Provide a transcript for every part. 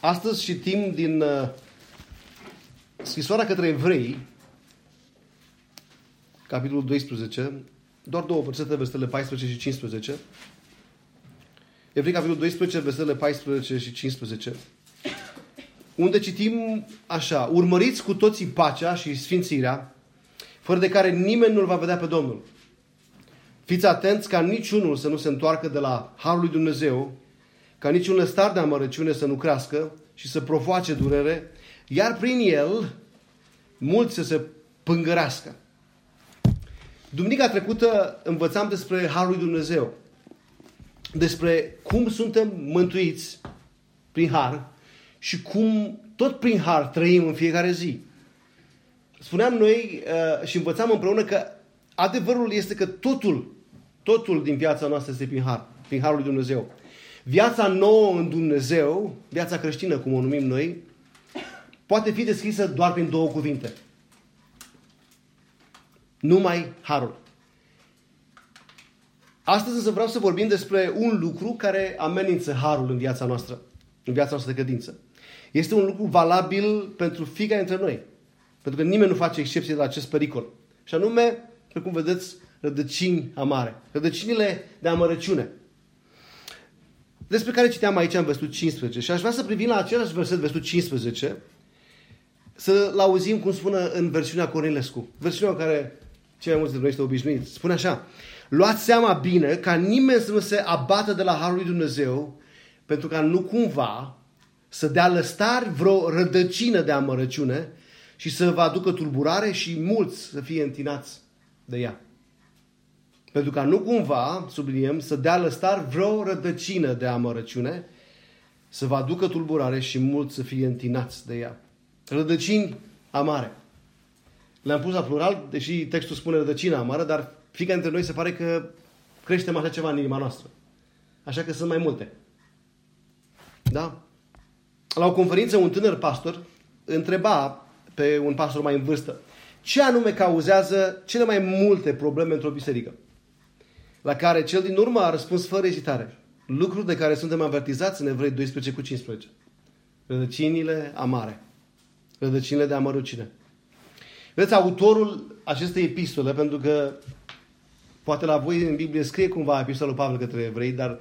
Astăzi citim din uh, scrisoarea către evrei, capitolul 12, doar două versete, versetele 14 și 15. Evrei, capitolul 12, versetele 14 și 15. Unde citim așa, urmăriți cu toții pacea și sfințirea, fără de care nimeni nu-L va vedea pe Domnul. Fiți atenți ca niciunul să nu se întoarcă de la Harul lui Dumnezeu, ca niciun lăstar de amărăciune să nu crească și să provoace durere, iar prin el mulți să se pângărească. Duminica trecută învățam despre Harul lui Dumnezeu, despre cum suntem mântuiți prin Har și cum tot prin Har trăim în fiecare zi. Spuneam noi uh, și învățam împreună că adevărul este că totul, totul din viața noastră este prin Har, prin Harul lui Dumnezeu. Viața nouă în Dumnezeu, viața creștină, cum o numim noi, poate fi descrisă doar prin două cuvinte. Numai harul. Astăzi însă vreau să vorbim despre un lucru care amenință harul în viața noastră, în viața noastră de credință. Este un lucru valabil pentru fiecare dintre noi. Pentru că nimeni nu face excepție de la acest pericol. Și anume, precum vedeți, rădăcini amare. Rădăcinile de amărăciune despre care citeam aici în versetul 15. Și aș vrea să privim la același verset, versetul 15, să-l auzim cum spune în versiunea Cornilescu. Versiunea care cei mai mulți dintre noi este obișnuit. Spune așa, luați seama bine ca nimeni să nu se abată de la Harul lui Dumnezeu, pentru ca nu cumva să dea lăstari vreo rădăcină de amărăciune și să vă aducă tulburare și mulți să fie întinați de ea. Pentru ca nu cumva, subliniem, să dea lăstar vreo rădăcină de amărăciune, să vă aducă tulburare și mulți să fie întinați de ea. Rădăcini amare. Le-am pus la plural, deși textul spune rădăcină amară, dar fiecare dintre noi se pare că creștem așa ceva în inima noastră. Așa că sunt mai multe. Da? La o conferință, un tânăr pastor întreba pe un pastor mai în vârstă ce anume cauzează cele mai multe probleme într-o biserică. La care cel din urmă a răspuns fără ezitare. Lucruri de care suntem avertizați în Evrei 12 cu 15. Rădăcinile amare. Rădăcinile de amărăcine. Vedeți, autorul acestei epistole, pentru că poate la voi în Biblie scrie cumva epistolul Pavel către evrei, dar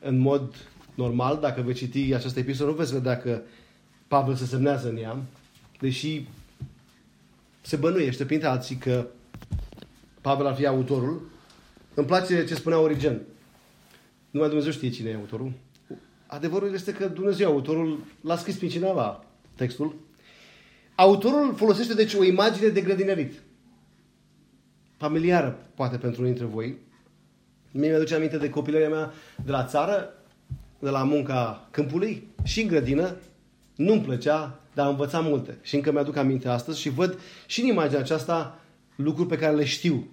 în mod normal, dacă veți citi această epistolă, nu veți vedea că Pavel se semnează în ea, deși se bănuiește printre alții că Pavel ar fi autorul, îmi place ce spunea Origen. Numai Dumnezeu știe cine e autorul. Adevărul este că Dumnezeu autorul l-a scris pe cineva textul. Autorul folosește deci o imagine de grădinărit. Familiară, poate pentru unii dintre voi. Mie mi-aduce aminte de copilăria mea de la țară, de la munca câmpului și în grădină. Nu-mi plăcea, dar am învățat multe. Și încă mi-aduc aminte astăzi și văd și în imaginea aceasta lucruri pe care le știu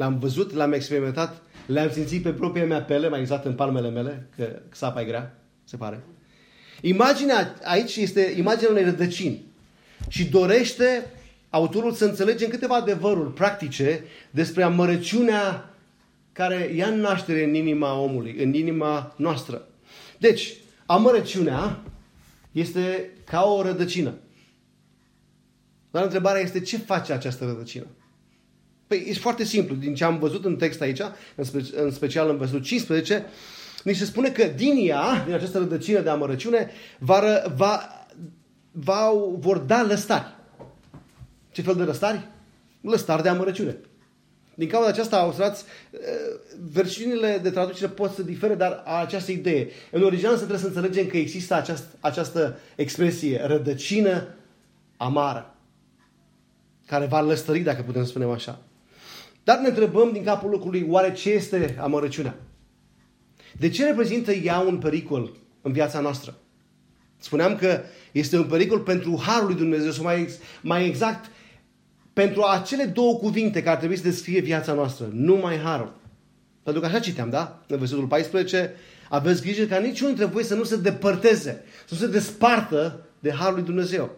L-am văzut, l-am experimentat, le-am simțit pe propria mea pele, mai exact în palmele mele, că sapa e grea, se pare. Imaginea aici este imaginea unei rădăcini și dorește autorul să înțelegem câteva adevăruri practice despre amărăciunea care ia naștere în inima omului, în inima noastră. Deci, amărăciunea este ca o rădăcină. Dar întrebarea este ce face această rădăcină? Păi e foarte simplu. Din ce am văzut în text aici, în, spe- în special în versetul 15, ni se spune că din ea, din această rădăcină de amărăciune, va, va, va, vor da lăstari. Ce fel de lăstari? Lăstari de amărăciune. Din cauza aceasta, observați, eh, versiunile de traducere pot să difere, dar această idee. În original să trebuie să înțelegem că există această, această expresie, rădăcină amară, care va lăstări, dacă putem spune așa. Dar ne întrebăm din capul locului, oare ce este amărăciunea? De ce reprezintă ea un pericol în viața noastră? Spuneam că este un pericol pentru Harul lui Dumnezeu, sau mai, mai exact, pentru acele două cuvinte care trebuie să descrie viața noastră. Numai Harul. Pentru că așa citeam, da? În versetul 14, aveți grijă ca niciunul dintre voi să nu se depărteze, să nu se despartă de Harul lui Dumnezeu.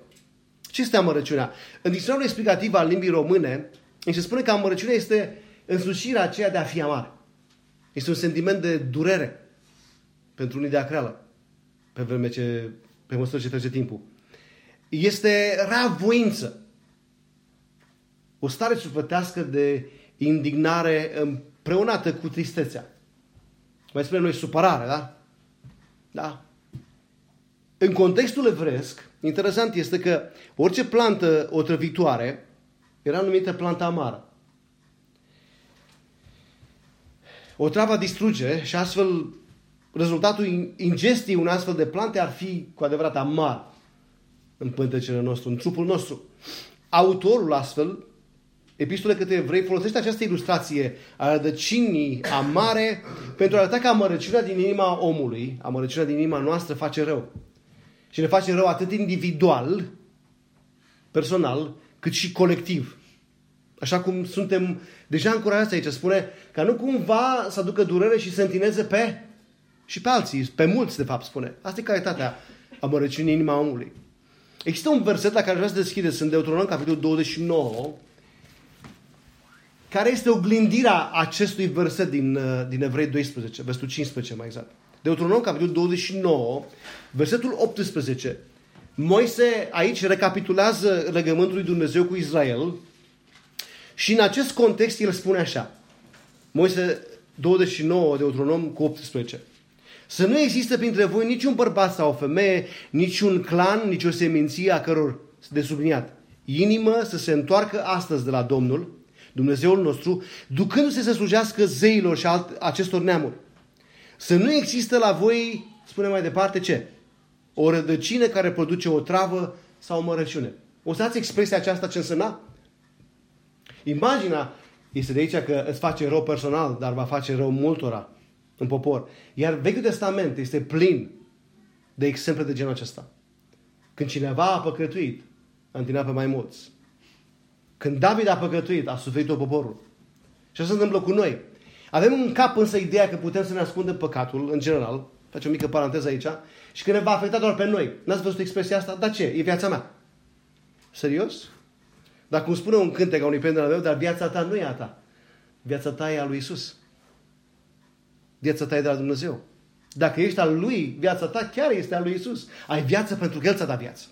Ce este amărăciunea? În dicționarul explicativ al limbii române, și se spune că amărăciunea este însușirea aceea de a fi amar. Este un sentiment de durere pentru unii de acreală. Pe vreme ce pe măsură ce trece timpul. Este voință. O stare sufletească de indignare împreunată cu tristețea. Mai spune noi supărare, da? Da. În contextul evresc, interesant este că orice plantă otrăvitoare era numită planta amară. O travă distruge și astfel rezultatul ingestiei unei astfel de plante ar fi cu adevărat amar în pântecele nostru, în trupul nostru. Autorul astfel, epistole către evrei, folosește această ilustrație a rădăcinii amare pentru a arăta că amărăciunea din inima omului, amărăciunea din inima noastră face rău. Și ne face rău atât individual, personal, cât și colectiv. Așa cum suntem deja încurajați aici, spune ca nu cumva să aducă durere și să întineze pe și pe alții, pe mulți de fapt spune. Asta e calitatea amărăciunii inima omului. Există un verset la care vreau să deschideți în Deuteronom, capitolul 29, care este oglindirea acestui verset din, uh, din Evrei 12, versetul 15 mai exact. Deuteronom, capitolul 29, versetul 18. Moise aici recapitulează legământul lui Dumnezeu cu Israel și în acest context el spune așa. Moise 29, Deuteronom cu 18. Să nu există printre voi niciun bărbat sau o femeie, niciun clan, nicio seminție a căror de subliniat. Inimă să se întoarcă astăzi de la Domnul, Dumnezeul nostru, ducându-se să slujească zeilor și alt, acestor neamuri. Să nu există la voi, spune mai departe, ce? O rădăcină care produce o travă sau o mărăciune. O să ați expresia aceasta ce însemna? Imagina este de aici că îți face rău personal, dar va face rău multora în popor. Iar Vechiul Testament este plin de exemple de genul acesta. Când cineva a păcătuit, a întinat pe mai mulți. Când David a păcătuit, a suferit tot poporul. Și asta se întâmplă cu noi. Avem în cap însă ideea că putem să ne ascundem păcatul, în general, facem o mică paranteză aici, și că ne va afecta doar pe noi. N-ați văzut expresia asta? Dar ce? E viața mea. Serios? Dar cum spune un cântec a unui prieten meu, dar viața ta nu e a ta. Viața ta e a lui Isus. Viața ta e de la Dumnezeu. Dacă ești al Lui, viața ta chiar este a Lui Isus. Ai viață pentru că El ți-a dat viață.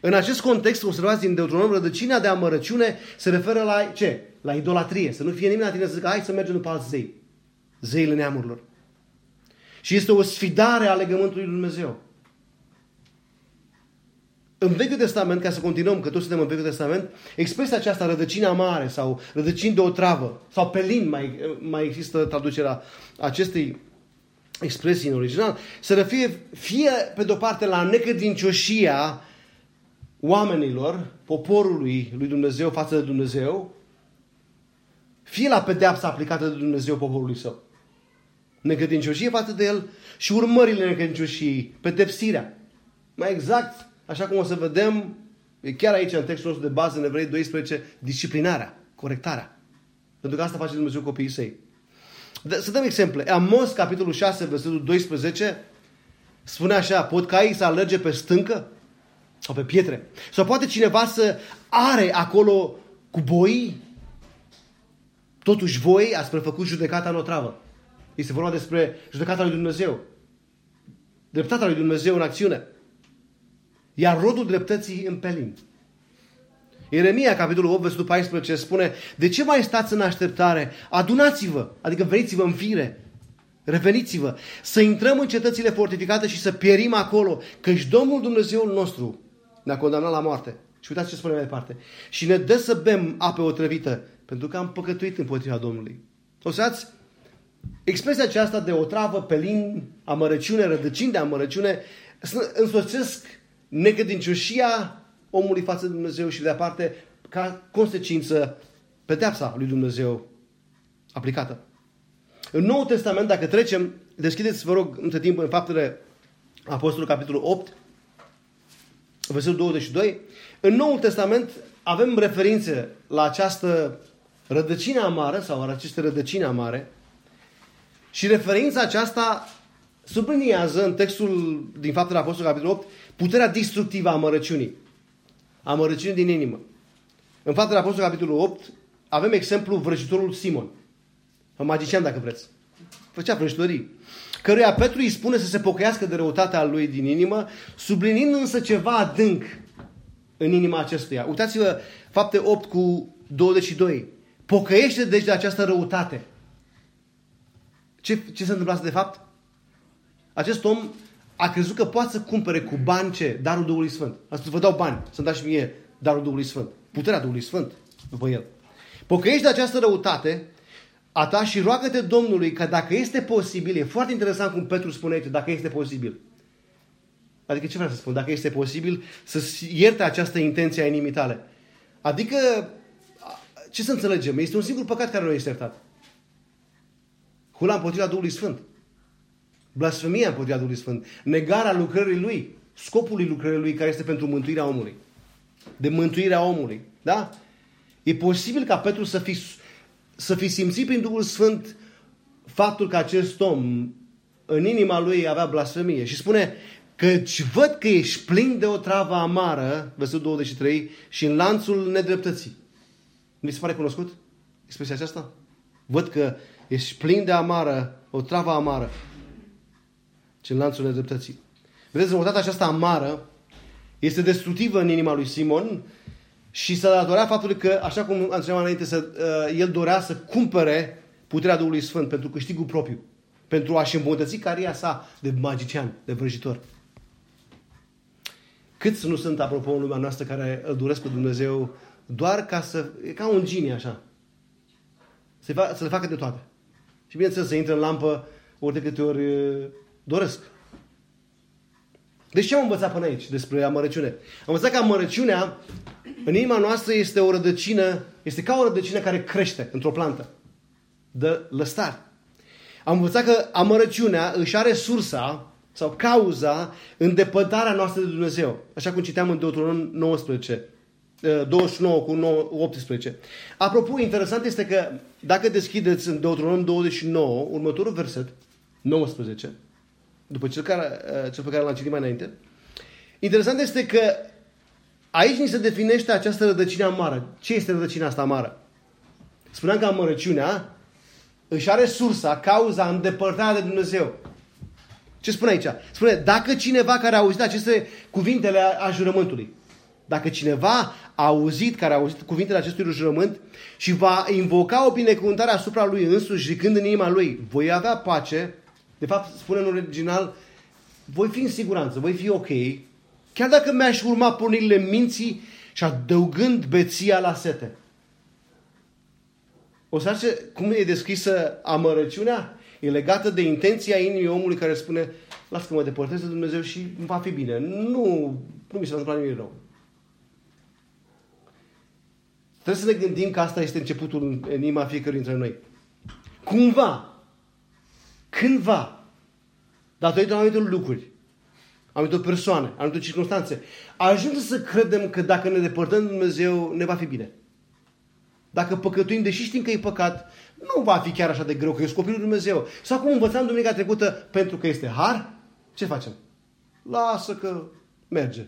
În acest context, observați din Deuteronom, rădăcina de amărăciune se referă la ce? La idolatrie. Să nu fie nimeni la tine să zică, hai să mergem după alți zei. Zeile neamurilor. Și este o sfidare a legământului lui Dumnezeu. În Vechiul Testament, ca să continuăm, că toți suntem în Vechiul Testament, expresia aceasta, rădăcina mare sau rădăcini de o travă, sau pelin, mai, mai există traducerea acestei expresii în original, se referă fie pe de-o parte la necredincioșia oamenilor, poporului lui Dumnezeu față de Dumnezeu, fie la pedeapsa aplicată de Dumnezeu poporului său. Necredincioșie față de el și urmările necredincioșiei, pedepsirea. Mai exact, Așa cum o să vedem, e chiar aici în textul nostru de bază, în Evrei 12, disciplinarea, corectarea. Pentru că asta face Dumnezeu copiii săi. De, să dăm exemple. Amos, capitolul 6, versetul 12, spune așa, pot caii să alerge pe stâncă sau pe pietre? Sau poate cineva să are acolo cu boi? Totuși voi ați prefăcut judecata în o travă. Este vorba despre judecata lui Dumnezeu. Dreptatea lui Dumnezeu în acțiune. Iar rodul dreptății în pelin. Ieremia, capitolul 8, versetul 14, spune De ce mai stați în așteptare? Adunați-vă, adică veniți-vă în fire. Reveniți-vă, să intrăm în cetățile fortificate și să pierim acolo, căci Domnul Dumnezeul nostru ne-a condamnat la moarte. Și uitați ce spune mai departe. Și ne dă să bem apă otrăvită, pentru că am păcătuit împotriva Domnului. O să ați expresia aceasta de o travă, pelin, amărăciune, rădăcini de amărăciune, însoțesc necredincioșia omului față de Dumnezeu și de aparte ca consecință pedeapsa lui Dumnezeu aplicată. În Noul Testament, dacă trecem, deschideți, vă rog, între timp în faptele Apostolului, capitolul 8, versetul 22. În Noul Testament avem referințe la această rădăcină amară sau la aceste rădăcini amare și referința aceasta subliniază în textul din faptele Apostolului, capitolul 8, puterea distructivă a mărăciunii. A mărăciunii din inimă. În faptele Apostolului, capitolul 8, avem exemplu vrăjitorul Simon. Un magician, dacă vreți. Făcea vrăjitorii. căruia Petru îi spune să se pocăiască de răutatea lui din inimă, sublinind însă ceva adânc în inima acestuia. Uitați-vă fapte 8 cu 22. Pocăiește deci de această răutate. Ce, ce se întâmplă de fapt? Acest om a crezut că poate să cumpere cu bani ce? Darul Duhului Sfânt. A spus, vă dau bani să-mi dați și mie darul Duhului Sfânt. Puterea Duhului Sfânt după el. Pocăiești de această răutate a ta și roagă-te Domnului că dacă este posibil, e foarte interesant cum Petru spune aici, dacă este posibil. Adică ce vreau să spun? Dacă este posibil să ierte această intenție a inimii tale. Adică, ce să înțelegem? Este un singur păcat care nu este iertat. Hula împotriva Duhului Sfânt. Blasfemia împotriva Duhului Sfânt. Negarea lucrării Lui. Scopului lucrării Lui care este pentru mântuirea omului. De mântuirea omului. Da? E posibil ca Petru să fi, să fi simțit prin Duhul Sfânt faptul că acest om în inima lui avea blasfemie. Și spune, căci văd că ești plin de o travă amară, versetul 23, și în lanțul nedreptății. Nu se pare cunoscut expresia aceasta? Văd că ești plin de amară, o travă amară, și în lanțul nedreptății. Vedeți, dată aceasta amară este destructivă în inima lui Simon și s-a datorat faptului că, așa cum am întrebat înainte, să, uh, el dorea să cumpere puterea Duhului Sfânt pentru câștigul propriu, pentru a-și îmbunătăți cariera sa de magician, de vrăjitor. Câți nu sunt, apropo, în lumea noastră care îl doresc pe Dumnezeu doar ca să... E ca un genie, așa. Să, fa, să le facă de toate. Și bineînțeles să intre în lampă ori de câte ori doresc. Deci ce am învățat până aici despre amărăciune? Am învățat că amărăciunea în inima noastră este o rădăcină, este ca o rădăcină care crește într-o plantă. De lăstar. Am învățat că amărăciunea își are sursa sau cauza în depătarea noastră de Dumnezeu. Așa cum citeam în Deuteronom 19, 29 cu 18. Apropo, interesant este că dacă deschideți în Deuteronom 29, următorul verset, 19, după cel, care, uh, cel pe care l-am citit mai înainte, interesant este că aici ni se definește această rădăcină amară. Ce este rădăcina asta amară? Spuneam că amărăciunea își are sursa, cauza îndepărtarea de Dumnezeu. Ce spune aici? Spune, dacă cineva care a auzit aceste cuvintele a, a jurământului, dacă cineva a auzit, care a auzit cuvintele acestui jurământ și va invoca o binecuvântare asupra lui însuși, zicând în inima lui, voi avea pace, de fapt, spune în original, voi fi în siguranță, voi fi ok, chiar dacă mi-aș urma pornirile minții și adăugând beția la sete. O să arce cum e descrisă amărăciunea? E legată de intenția inimii omului care spune las că mă depărtez de Dumnezeu și îmi va fi bine. Nu, nu mi se va întâmpla nimic rău. Trebuie să ne gândim că asta este începutul în inima fiecărui dintre noi. Cumva, cândva, datorită anumitor lucruri, anumitor persoane, anumitor circunstanțe, ajungem să credem că dacă ne depărtăm de Dumnezeu, ne va fi bine. Dacă păcătuim, deși știm că e păcat, nu va fi chiar așa de greu, că e scopul lui Dumnezeu. Sau cum învățam duminica trecută, pentru că este har, ce facem? Lasă că merge.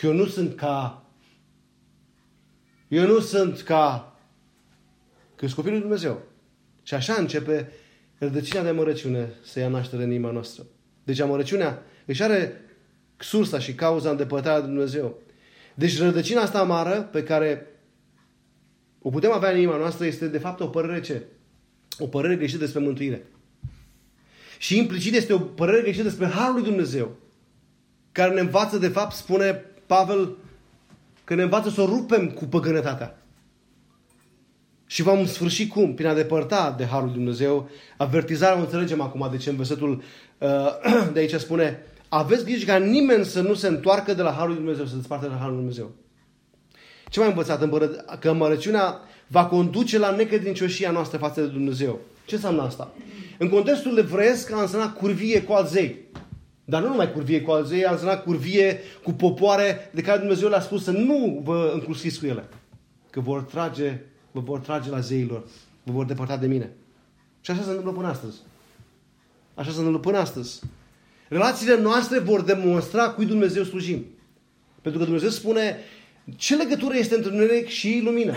Că eu nu sunt ca... Eu nu sunt ca... Că e scopul lui Dumnezeu. Și așa începe rădăcina de amărăciune să ia naștere în inima noastră. Deci amărăciunea își are sursa și cauza îndepărtarea de Dumnezeu. Deci rădăcina asta amară pe care o putem avea în inima noastră este de fapt o părere ce? O părere greșită despre mântuire. Și implicit este o părere greșită despre Harul lui Dumnezeu. Care ne învață, de fapt, spune Pavel, că ne învață să o rupem cu păgânătatea. Și vom sfârși cum? Prin a depărta de Harul lui Dumnezeu. Avertizarea o înțelegem acum, de ce în versetul uh, de aici spune aveți grijă ca nimeni să nu se întoarcă de la Harul lui Dumnezeu, să se desparte de la Harul lui Dumnezeu. Ce mai învățat? Că împărăciunea va conduce la necredincioșia noastră față de Dumnezeu. Ce înseamnă asta? În contextul evreiesc a însemnat curvie cu alzei. Dar nu numai curvie cu alzei, a însemnat curvie cu popoare de care Dumnezeu le-a spus să nu vă încrusiți cu ele. Că vor trage, vă vor trage la zeilor, vă vor depărta de mine. Și așa se întâmplă până astăzi. Așa se întâmplă până astăzi. Relațiile noastre vor demonstra cui Dumnezeu slujim. Pentru că Dumnezeu spune, ce legătură este între întuneric și lumină?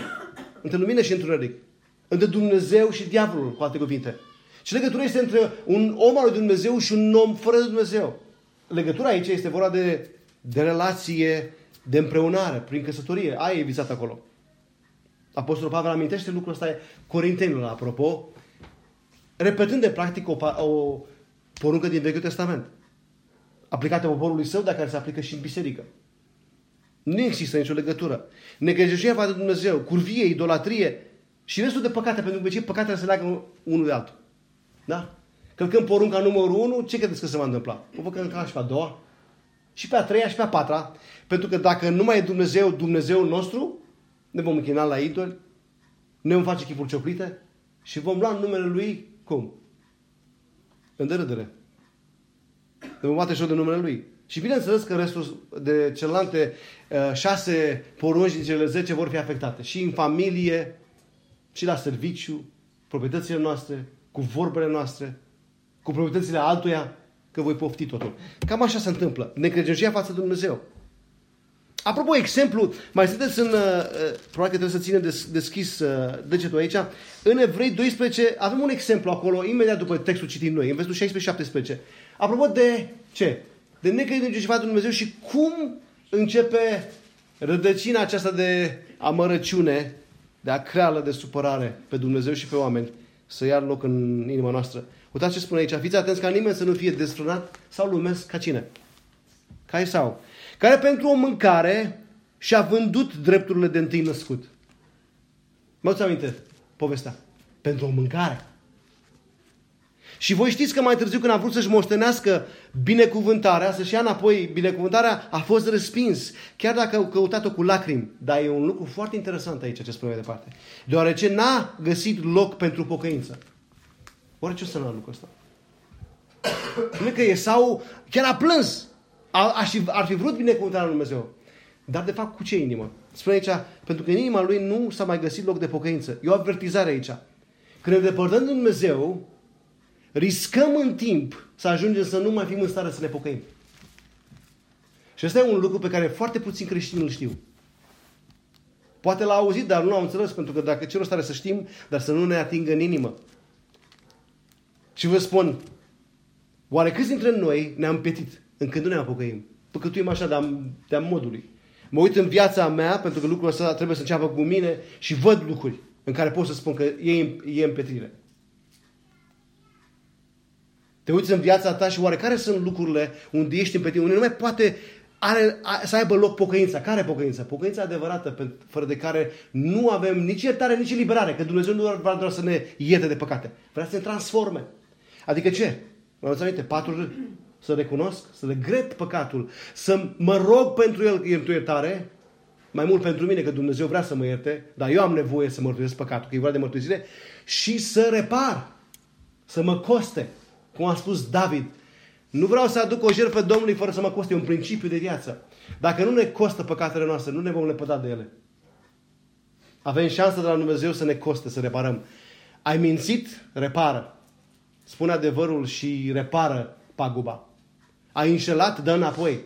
Între lumină și întuneric. Între Dumnezeu și diavolul, cu alte cuvinte. Ce legătură este între un om al lui Dumnezeu și un om fără de Dumnezeu? Legătura aici este vorba de, de relație, de împreunare, prin căsătorie. Aia e vizat acolo. Apostolul Pavel amintește lucrul ăsta Corintenilor, apropo, repetând de practic o, o poruncă din Vechiul Testament, aplicată poporului său, dar care se aplică și în biserică. Nu există nicio legătură. Necredincioșia față de Dumnezeu, curvie, idolatrie și restul de păcate, pentru că ce păcatele se leagă unul de altul. Da? Călcăm porunca numărul 1, ce credeți că se va întâmpla? O vă călca și pe a doua, și pe a treia, și pe a patra. Pentru că dacă nu mai e Dumnezeu, Dumnezeu nostru, ne vom închina la idoli, ne vom face chipuri cioplite și vom lua numele Lui, cum? În derâdere. Ne vom bate și de numele Lui. Și bineînțeles că restul de celelalte uh, șase porunci din cele zece vor fi afectate. Și în familie, și la serviciu, proprietățile noastre, cu vorbele noastre, cu proprietățile altuia, că voi pofti totul. Cam așa se întâmplă. Necredincioșia față de Dumnezeu. Apropo, exemplu, mai sunteți în, uh, uh, probabil că trebuie să ținem des, deschis uh, degetul aici, în Evrei 12 avem un exemplu acolo, imediat după textul citit noi, în versetul 16-17. Apropo de ce? De necredincioșia față de Dumnezeu și cum începe rădăcina aceasta de amărăciune, de acreală, de supărare pe Dumnezeu și pe oameni să ia loc în inima noastră. Uitați ce spune aici. Fiți atenți ca nimeni să nu fie desfrânat sau lumesc ca cine? Ca sau Care pentru o mâncare și-a vândut drepturile de întâi născut. Mă aminte povestea. Pentru o mâncare. Și voi știți că mai târziu când a vrut să-și moștenească binecuvântarea, să-și ia înapoi binecuvântarea, a fost respins. Chiar dacă au căutat-o cu lacrimi. Dar e un lucru foarte interesant aici ce spune mai departe. Deoarece n-a găsit loc pentru pocăință. Oare ce o să înseamnă lucrul ăsta? Spune că Esau chiar a plâns. A, a, ar fi vrut binecuvântarea lui Dumnezeu. Dar de fapt cu ce inimă? Spune aici, pentru că în inima lui nu s-a mai găsit loc de pocăință. E o avertizare aici. Când ne depărtăm de Dumnezeu, riscăm în timp să ajungem să nu mai fim în stare să ne pocăim. Și ăsta e un lucru pe care foarte puțin creștini îl știu. Poate l-au auzit, dar nu l-au înțeles, pentru că dacă cer stare să știm, dar să nu ne atingă în inimă. Și vă spun, oare câți dintre noi ne-am petit încât nu ne apocăim? Păcătuim așa de-a, de modului. Mă uit în viața mea, pentru că lucrul ăsta trebuie să înceapă cu mine și văd lucruri în care pot să spun că e, e împetrire. Te uiți în viața ta și oare care sunt lucrurile unde ești împetrire, unde nu mai poate are, să aibă loc pocăința. Care pocăința? Pocăința adevărată, fără de care nu avem nici iertare, nici eliberare. Că Dumnezeu nu vrea doar să ne ierte de păcate. Vrea să ne transforme. Adică ce? Mă ați aminte? Patru Să recunosc, să regret păcatul, să mă rog pentru el iertare, mai mult pentru mine, că Dumnezeu vrea să mă ierte, dar eu am nevoie să mărturisesc păcatul, că e vorba de mărturisire, și să repar, să mă coste. Cum a spus David, nu vreau să aduc o jertfă Domnului fără să mă coste. un principiu de viață. Dacă nu ne costă păcatele noastre, nu ne vom lepăda de ele. Avem șansă de la Dumnezeu să ne coste, să reparăm. Ai mințit? Repară. Spune adevărul și repară paguba. Ai înșelat? Dă înapoi.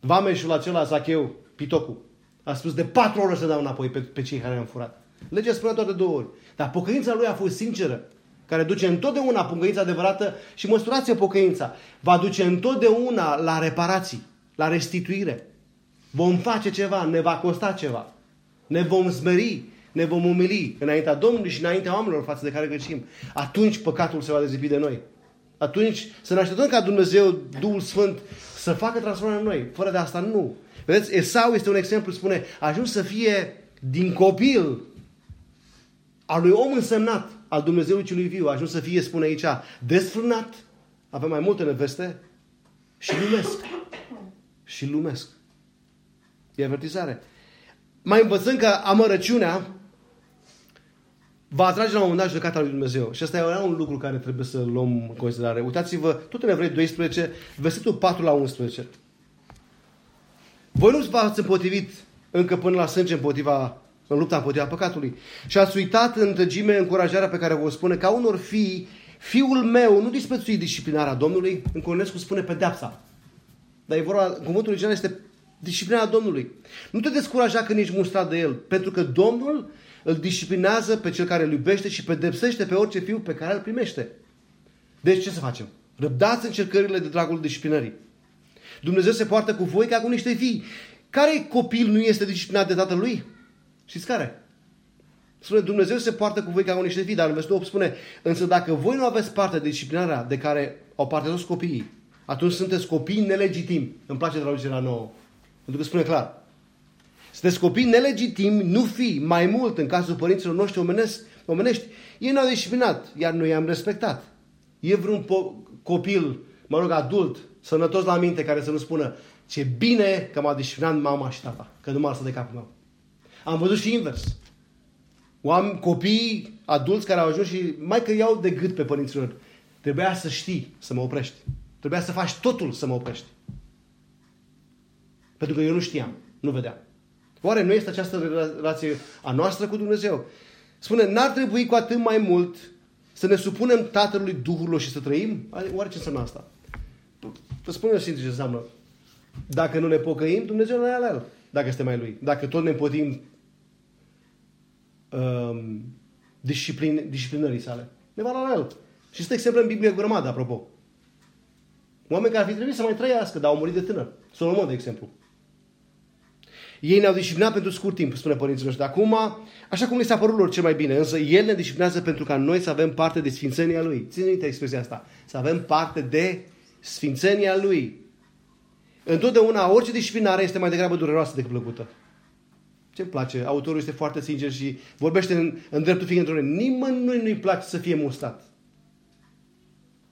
Vameșul acela, Zacheu, Pitocu, a spus de patru ori să dau înapoi pe, pe cei care am furat. Legea spune toate două ori. Dar pocăința lui a fost sinceră, care duce întotdeauna pocăința adevărată și măsurați pocăința. Va duce întotdeauna la reparații, la restituire. Vom face ceva, ne va costa ceva. Ne vom smeri, ne vom umili înaintea Domnului și înaintea oamenilor față de care greșim. Atunci păcatul se va dezipi de noi. Atunci să ne așteptăm ca Dumnezeu, Duhul Sfânt, să facă transformarea în noi. Fără de asta, nu. Vedeți, Esau este un exemplu, spune, a ajuns să fie din copil al lui om însemnat, al Dumnezeului celui viu, a ajuns să fie, spune aici, desfrânat, avem mai multe neveste, și lumesc. Și lumesc. E avertizare. Mai învățăm că amărăciunea va atrage la un moment dat judecata lui Dumnezeu. Și asta era un lucru care trebuie să luăm în considerare. Uitați-vă, tot în Evrei 12, versetul 4 la 11. Voi nu v-ați împotrivit încă până la sânge împotriva în lupta împotriva păcatului. Și ați uitat în întregime încurajarea pe care vă spune ca unor fii, fiul meu nu disprețui disciplinarea Domnului, în Cornescu spune pedeapsa. Dar e vorba, cuvântul original este disciplina Domnului. Nu te descuraja când ești mustrat de El, pentru că Domnul îl disciplinează pe cel care îl iubește și pedepsește pe orice fiu pe care îl primește. Deci ce să facem? Răbdați încercările de dragul disciplinării. Dumnezeu se poartă cu voi ca cu niște fii. Care copil nu este disciplinat de tatăl lui? Știți care? Spune, Dumnezeu se poartă cu voi ca cu niște fii, dar în versetul 8 spune, însă dacă voi nu aveți parte de disciplinarea de care au parte toți copiii, atunci sunteți copii nelegitimi. Îmi place traducerea nouă. Pentru că spune clar. Sunteți copii nelegitimi, nu fi mai mult în cazul părinților noștri omenesc, omenești. Ei ne-au disciplinat, iar noi i-am respectat. E vreun copil, mă rog, adult, sănătos la minte, care să nu spună ce bine că m-a disciplinat mama și tata, că nu m-a lăsat de capul meu. Am văzut și invers. Oameni, copii adulți care au ajuns și mai că iau de gât pe părinților. Trebuia să știi să mă oprești. Trebuia să faci totul să mă oprești. Pentru că eu nu știam, nu vedeam. Oare nu este această relație a noastră cu Dumnezeu? Spune, n-ar trebui cu atât mai mult să ne supunem Tatălui Duhurilor și să trăim? Oare ce înseamnă asta? Vă spun eu sincer ce înseamnă. Dacă nu ne pocăim, Dumnezeu nu ne la el. Dacă este mai Lui. Dacă tot ne împotim um, disciplin, disciplinării sale. Ne va la el. Și este exemplu în Biblie grămadă, apropo. Oameni care ar fi trebuit să mai trăiască, dar au murit de tânăr. Solomon, de exemplu. Ei ne-au disciplinat pentru scurt timp, spune părinții noștri. Acum, așa cum le s-a părut lor cel mai bine, însă El ne disciplinează pentru ca noi să avem parte de sfințenia Lui. Ține minte expresia asta. Să avem parte de sfințenia Lui. Întotdeauna, orice disciplinare este mai degrabă dureroasă decât plăcută. Ce-mi place? Autorul este foarte sincer și vorbește în, în dreptul fiecărui. Nimănui nu-i place să fie mustat.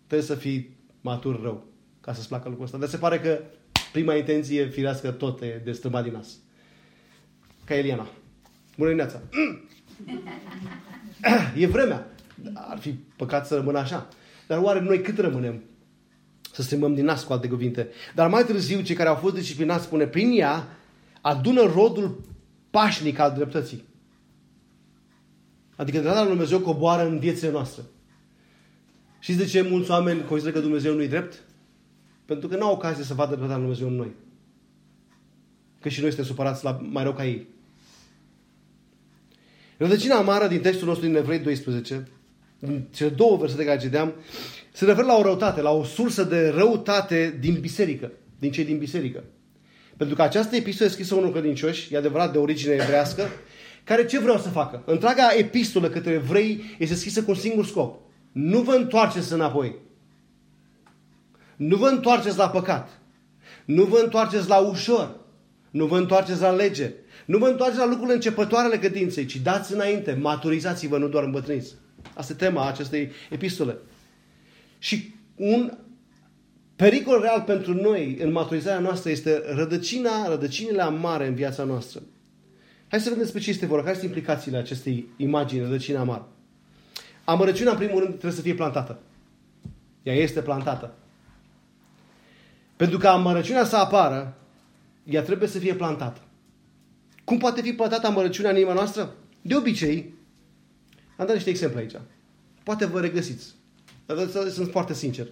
Trebuie să fii matur rău ca să-ți placă lucrul ăsta. Dar se pare că prima intenție firească tot e de strâmbat din nas. Ca Eliana. Bună dimineața! e vremea. Ar fi păcat să rămână așa. Dar oare noi cât rămânem? Să strâmbăm din nas, cu alte cuvinte. Dar mai târziu, cei care au fost disciplinați, spune, prin ea adună rodul pașnic al dreptății. Adică dreptatea lui Dumnezeu coboară în viețile noastre. Și de ce mulți oameni consideră că Dumnezeu nu-i drept? Pentru că nu au ocazie să vadă dreptatea lui Dumnezeu în noi. Că și noi suntem supărați la mai rău ca ei. Rădăcina amară din textul nostru din Evrei 12, din cele două versete care citeam, se referă la o răutate, la o sursă de răutate din biserică, din cei din biserică. Pentru că această epistolă e scrisă unul credincioși, e adevărat de origine evrească, care ce vreau să facă? Întreaga epistolă către evrei este scrisă cu un singur scop. Nu vă întoarceți înapoi. Nu vă întoarceți la păcat. Nu vă întoarceți la ușor. Nu vă întoarceți la lege. Nu vă întoarceți la lucrurile începătoare ale credinței, ci dați înainte, maturizați-vă, nu doar îmbătrâniți. Asta e tema acestei epistole. Și un pericol real pentru noi în maturizarea noastră este rădăcina, rădăcinile amare în viața noastră. Hai să vedem despre ce este vorba, care sunt implicațiile acestei imagini, rădăcina amară. Amărăciunea, în primul rând, trebuie să fie plantată. Ea este plantată. Pentru ca amărăciunea să apară, ea trebuie să fie plantată. Cum poate fi plantată amărăciunea în inima noastră? De obicei, am dat niște exemple aici. Poate vă regăsiți. Dar sunt foarte sincer.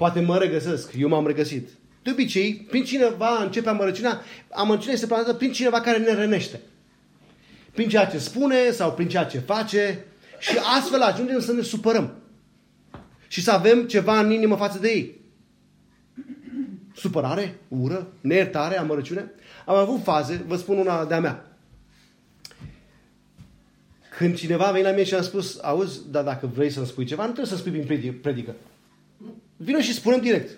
Poate mă regăsesc. Eu m-am regăsit. De obicei, prin cineva începe amărăciunea, amărăciunea este plantată prin cineva care ne rănește. Prin ceea ce spune sau prin ceea ce face și astfel ajungem să ne supărăm. Și să avem ceva în inimă față de ei supărare, ură, neiertare, amărăciune. Am avut faze, vă spun una de-a mea. Când cineva a venit la mine și a spus, auzi, dar dacă vrei să-mi spui ceva, nu trebuie să spui prin predică. Vino și spunem direct.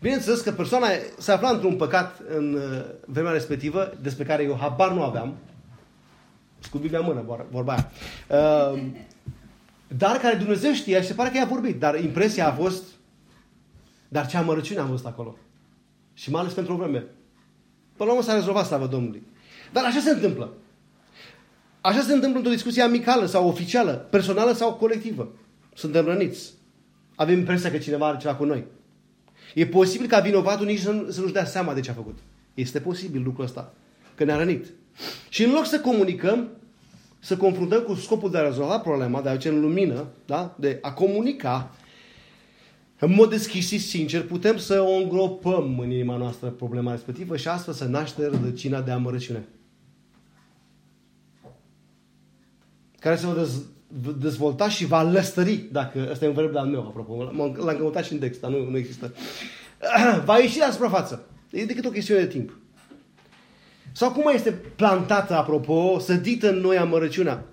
Bineînțeles că persoana se afla într-un păcat în uh, vremea respectivă, despre care eu habar nu aveam. Cu Biblia în mână, vorba aia. Uh, dar care Dumnezeu știa și se pare că i-a vorbit. Dar impresia a fost dar ce amărăciune am văzut acolo. Și mai ales pentru o vreme. Până la urmă s-a rezolvat slavă Domnului. Dar așa se întâmplă. Așa se întâmplă într-o discuție amicală sau oficială, personală sau colectivă. Suntem răniți. Avem impresia că cineva are ceva cu noi. E posibil ca vinovatul nici să, să nu-și dea seama de ce a făcut. Este posibil lucrul ăsta. Că ne-a rănit. Și în loc să comunicăm, să confruntăm cu scopul de a rezolva problema, de a aduce în lumină, da? de a comunica, în mod deschis și sincer, putem să o îngropăm în inima noastră problema respectivă și astfel să naște rădăcina de amărăciune. care se va dezvolta și va lăstări, dacă ăsta e un verb al meu, apropo, l-am căutat și în text, dar nu, nu există, va ieși la suprafață. E decât o chestiune de timp. Sau cum este plantată, apropo, sădită în noi amărăciunea?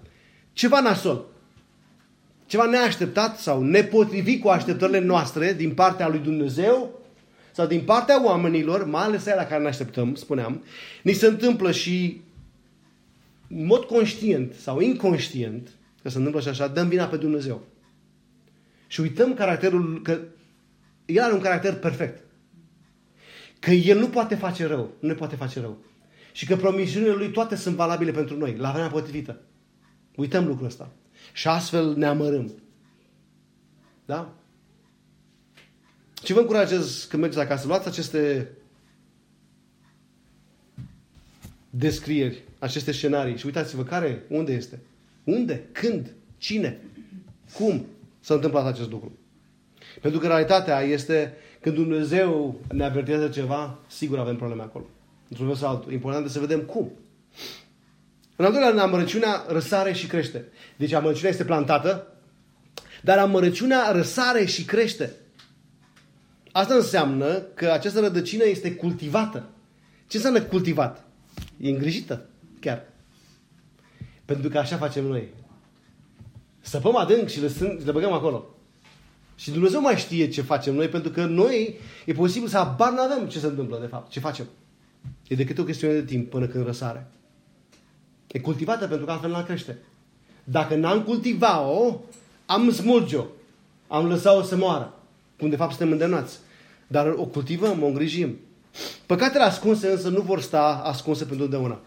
Ceva nasol. Ceva neașteptat sau nepotrivit cu așteptările noastre din partea lui Dumnezeu sau din partea oamenilor, mai ales aia la care ne așteptăm, spuneam, ni se întâmplă și în mod conștient sau inconștient, că se întâmplă și așa, dăm vina pe Dumnezeu. Și uităm caracterul, că El are un caracter perfect. Că El nu poate face rău, nu ne poate face rău. Și că promisiunile Lui toate sunt valabile pentru noi, la vremea potrivită. Uităm lucrul ăsta. Și astfel ne amărâm. Da? Și vă încurajez când mergeți acasă, luați aceste descrieri, aceste scenarii și uitați-vă care, unde este. Unde? Când? Cine? Cum s-a întâmplat acest lucru? Pentru că realitatea este când Dumnezeu ne avertizează ceva, sigur avem probleme acolo. Într-un fel sau altul. Important este să vedem cum. În al doilea rând, amărăciunea răsare și crește. Deci amărăciunea este plantată, dar amărăciunea răsare și crește. Asta înseamnă că această rădăcină este cultivată. Ce înseamnă cultivat? E îngrijită, chiar. Pentru că așa facem noi. Săpăm adânc și le, le băgăm acolo. Și Dumnezeu mai știe ce facem noi, pentru că noi e posibil să abar nu avem ce se întâmplă, de fapt, ce facem. E decât o chestiune de timp până când răsare. E cultivată pentru că altfel n-ar crește. Dacă n-am cultivat-o, am smulge-o. Am lăsat-o să moară. Cum de fapt suntem îndemnați. Dar o cultivăm, o îngrijim. Păcatele ascunse însă nu vor sta ascunse pentru întotdeauna.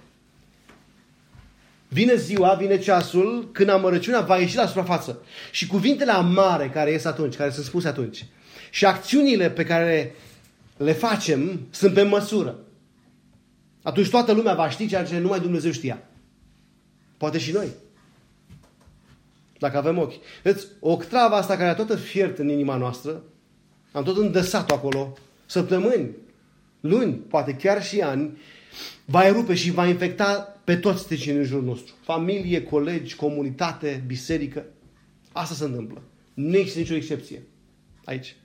Vine ziua, vine ceasul când amărăciunea va ieși la suprafață. Și cuvintele amare care ies atunci, care sunt spuse atunci, și acțiunile pe care le facem sunt pe măsură. Atunci toată lumea va ști ceea ce numai Dumnezeu știa. Poate și noi. Dacă avem ochi. Vedeți, octava asta care a tot fiert în inima noastră, am tot îndăsat-o acolo, săptămâni, luni, poate chiar și ani, va erupe și va infecta pe toți cei în jurul nostru. Familie, colegi, comunitate, biserică. Asta se întâmplă. Nu există nicio excepție aici.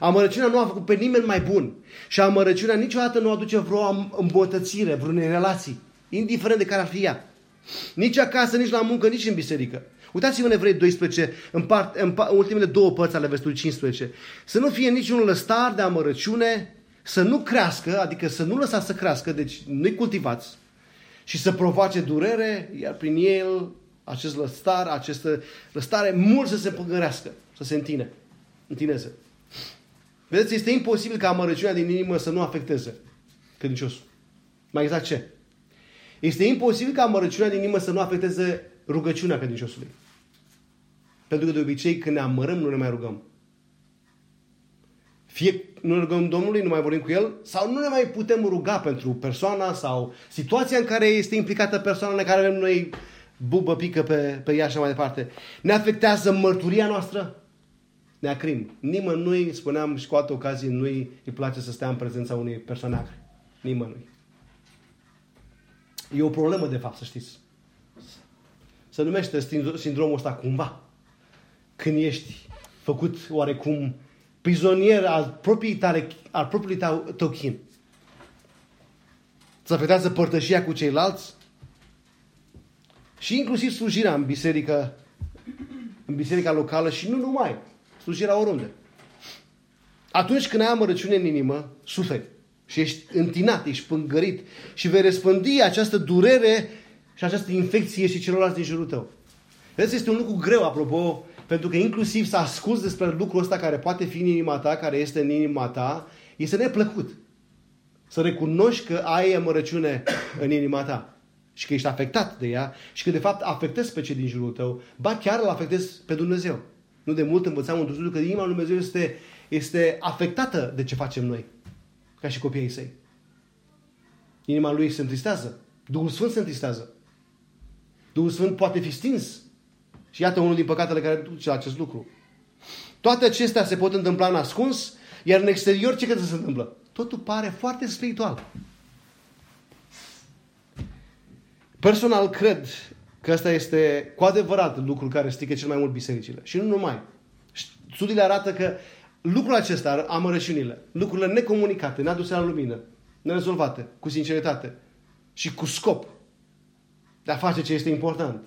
Amărăciunea nu a făcut pe nimeni mai bun. Și amărăciunea niciodată nu aduce vreo îmbunătățire, vreunei relații. Indiferent de care ar fi ea. Nici acasă, nici la muncă, nici în biserică. Uitați-vă în Evrei 12, în, part, în, în ultimele două părți ale versetului 15. Să nu fie niciun lăstar de amărăciune, să nu crească, adică să nu lăsați să crească, deci nu-i cultivați, și să provoace durere, iar prin el, acest lăstar, această lăstare, mult să se păgărească, să se întine, întineze. Vedeți, este imposibil ca amărăciunea din inimă să nu afecteze credinciosul. Mai exact ce? Este imposibil ca amărăciunea din inimă să nu afecteze rugăciunea credinciosului. Pentru că de obicei când ne amărăm nu ne mai rugăm. Fie nu ne rugăm Domnului, nu mai vorbim cu El, sau nu ne mai putem ruga pentru persoana sau situația în care este implicată persoana în care avem noi bubă, pică pe, pe ea și mai departe. Ne afectează mărturia noastră? Ne acrim. Nimănui, spuneam și cu alte ocazii, nu îi place să stea în prezența unei persoane acre. Nimănui. E o problemă, de fapt, să știți. Se numește sindromul ăsta cumva. Când ești făcut oarecum prizonier al propriei tale, al propriului tău, tău chin. Să afectează părtășia cu ceilalți și inclusiv slujirea în biserică, în biserica locală și nu numai, slujirea oriunde. Atunci când ai amărăciune în inimă, suferi și ești întinat, ești pângărit și vei răspândi această durere și această infecție și celorlalți din jurul tău. Vedeți, este un lucru greu, apropo, pentru că inclusiv să asculți despre lucrul ăsta care poate fi în inima ta, care este în inima ta, este neplăcut. Să recunoști că ai amărăciune în inima ta și că ești afectat de ea și că de fapt afectezi pe cei din jurul tău, ba chiar îl afectezi pe Dumnezeu. Nu de mult învățam un studiu că inima lui Dumnezeu este, este afectată de ce facem noi, ca și copiii săi. Inima lui se întristează. Duhul Sfânt se întristează. Duhul Sfânt poate fi stins. Și iată unul din păcatele care duce la acest lucru. Toate acestea se pot întâmpla în ascuns, iar în exterior ce crede să se întâmplă? Totul pare foarte spiritual. Personal cred că asta este cu adevărat lucrul care strică cel mai mult bisericile. Și nu numai. Studiile arată că lucrul acesta, amărăciunile, lucrurile necomunicate, neaduse la lumină, nerezolvate, cu sinceritate și cu scop de a face ce este important,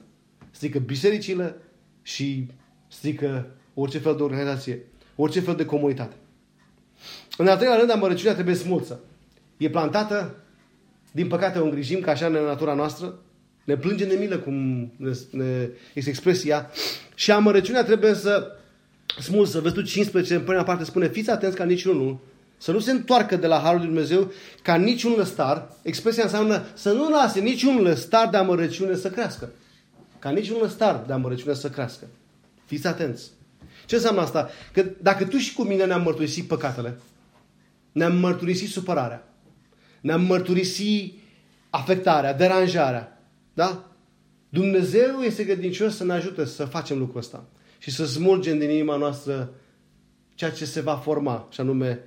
strică bisericile și strică orice fel de organizație, orice fel de comunitate. În al treilea rând, amărăciunea trebuie smulță. E plantată, din păcate o îngrijim, ca așa în natura noastră, ne plângem de milă, cum ne, ne, este expresia, și amărăciunea trebuie să smulsă. Vezi tu 15, în prima parte spune, fiți atenți ca niciunul să nu se întoarcă de la Harul lui Dumnezeu ca niciun lăstar. Expresia înseamnă să nu lase niciun lăstar de amărăciune să crească. Ca niciun lăstar de amărăciune să crească. Fiți atenți. Ce înseamnă asta? Că dacă tu și cu mine ne-am mărturisit păcatele, ne-am mărturisit supărarea, ne-am mărturisit afectarea, deranjarea, da? Dumnezeu este credincios să ne ajute să facem lucrul ăsta și să smulgem din inima noastră ceea ce se va forma, și anume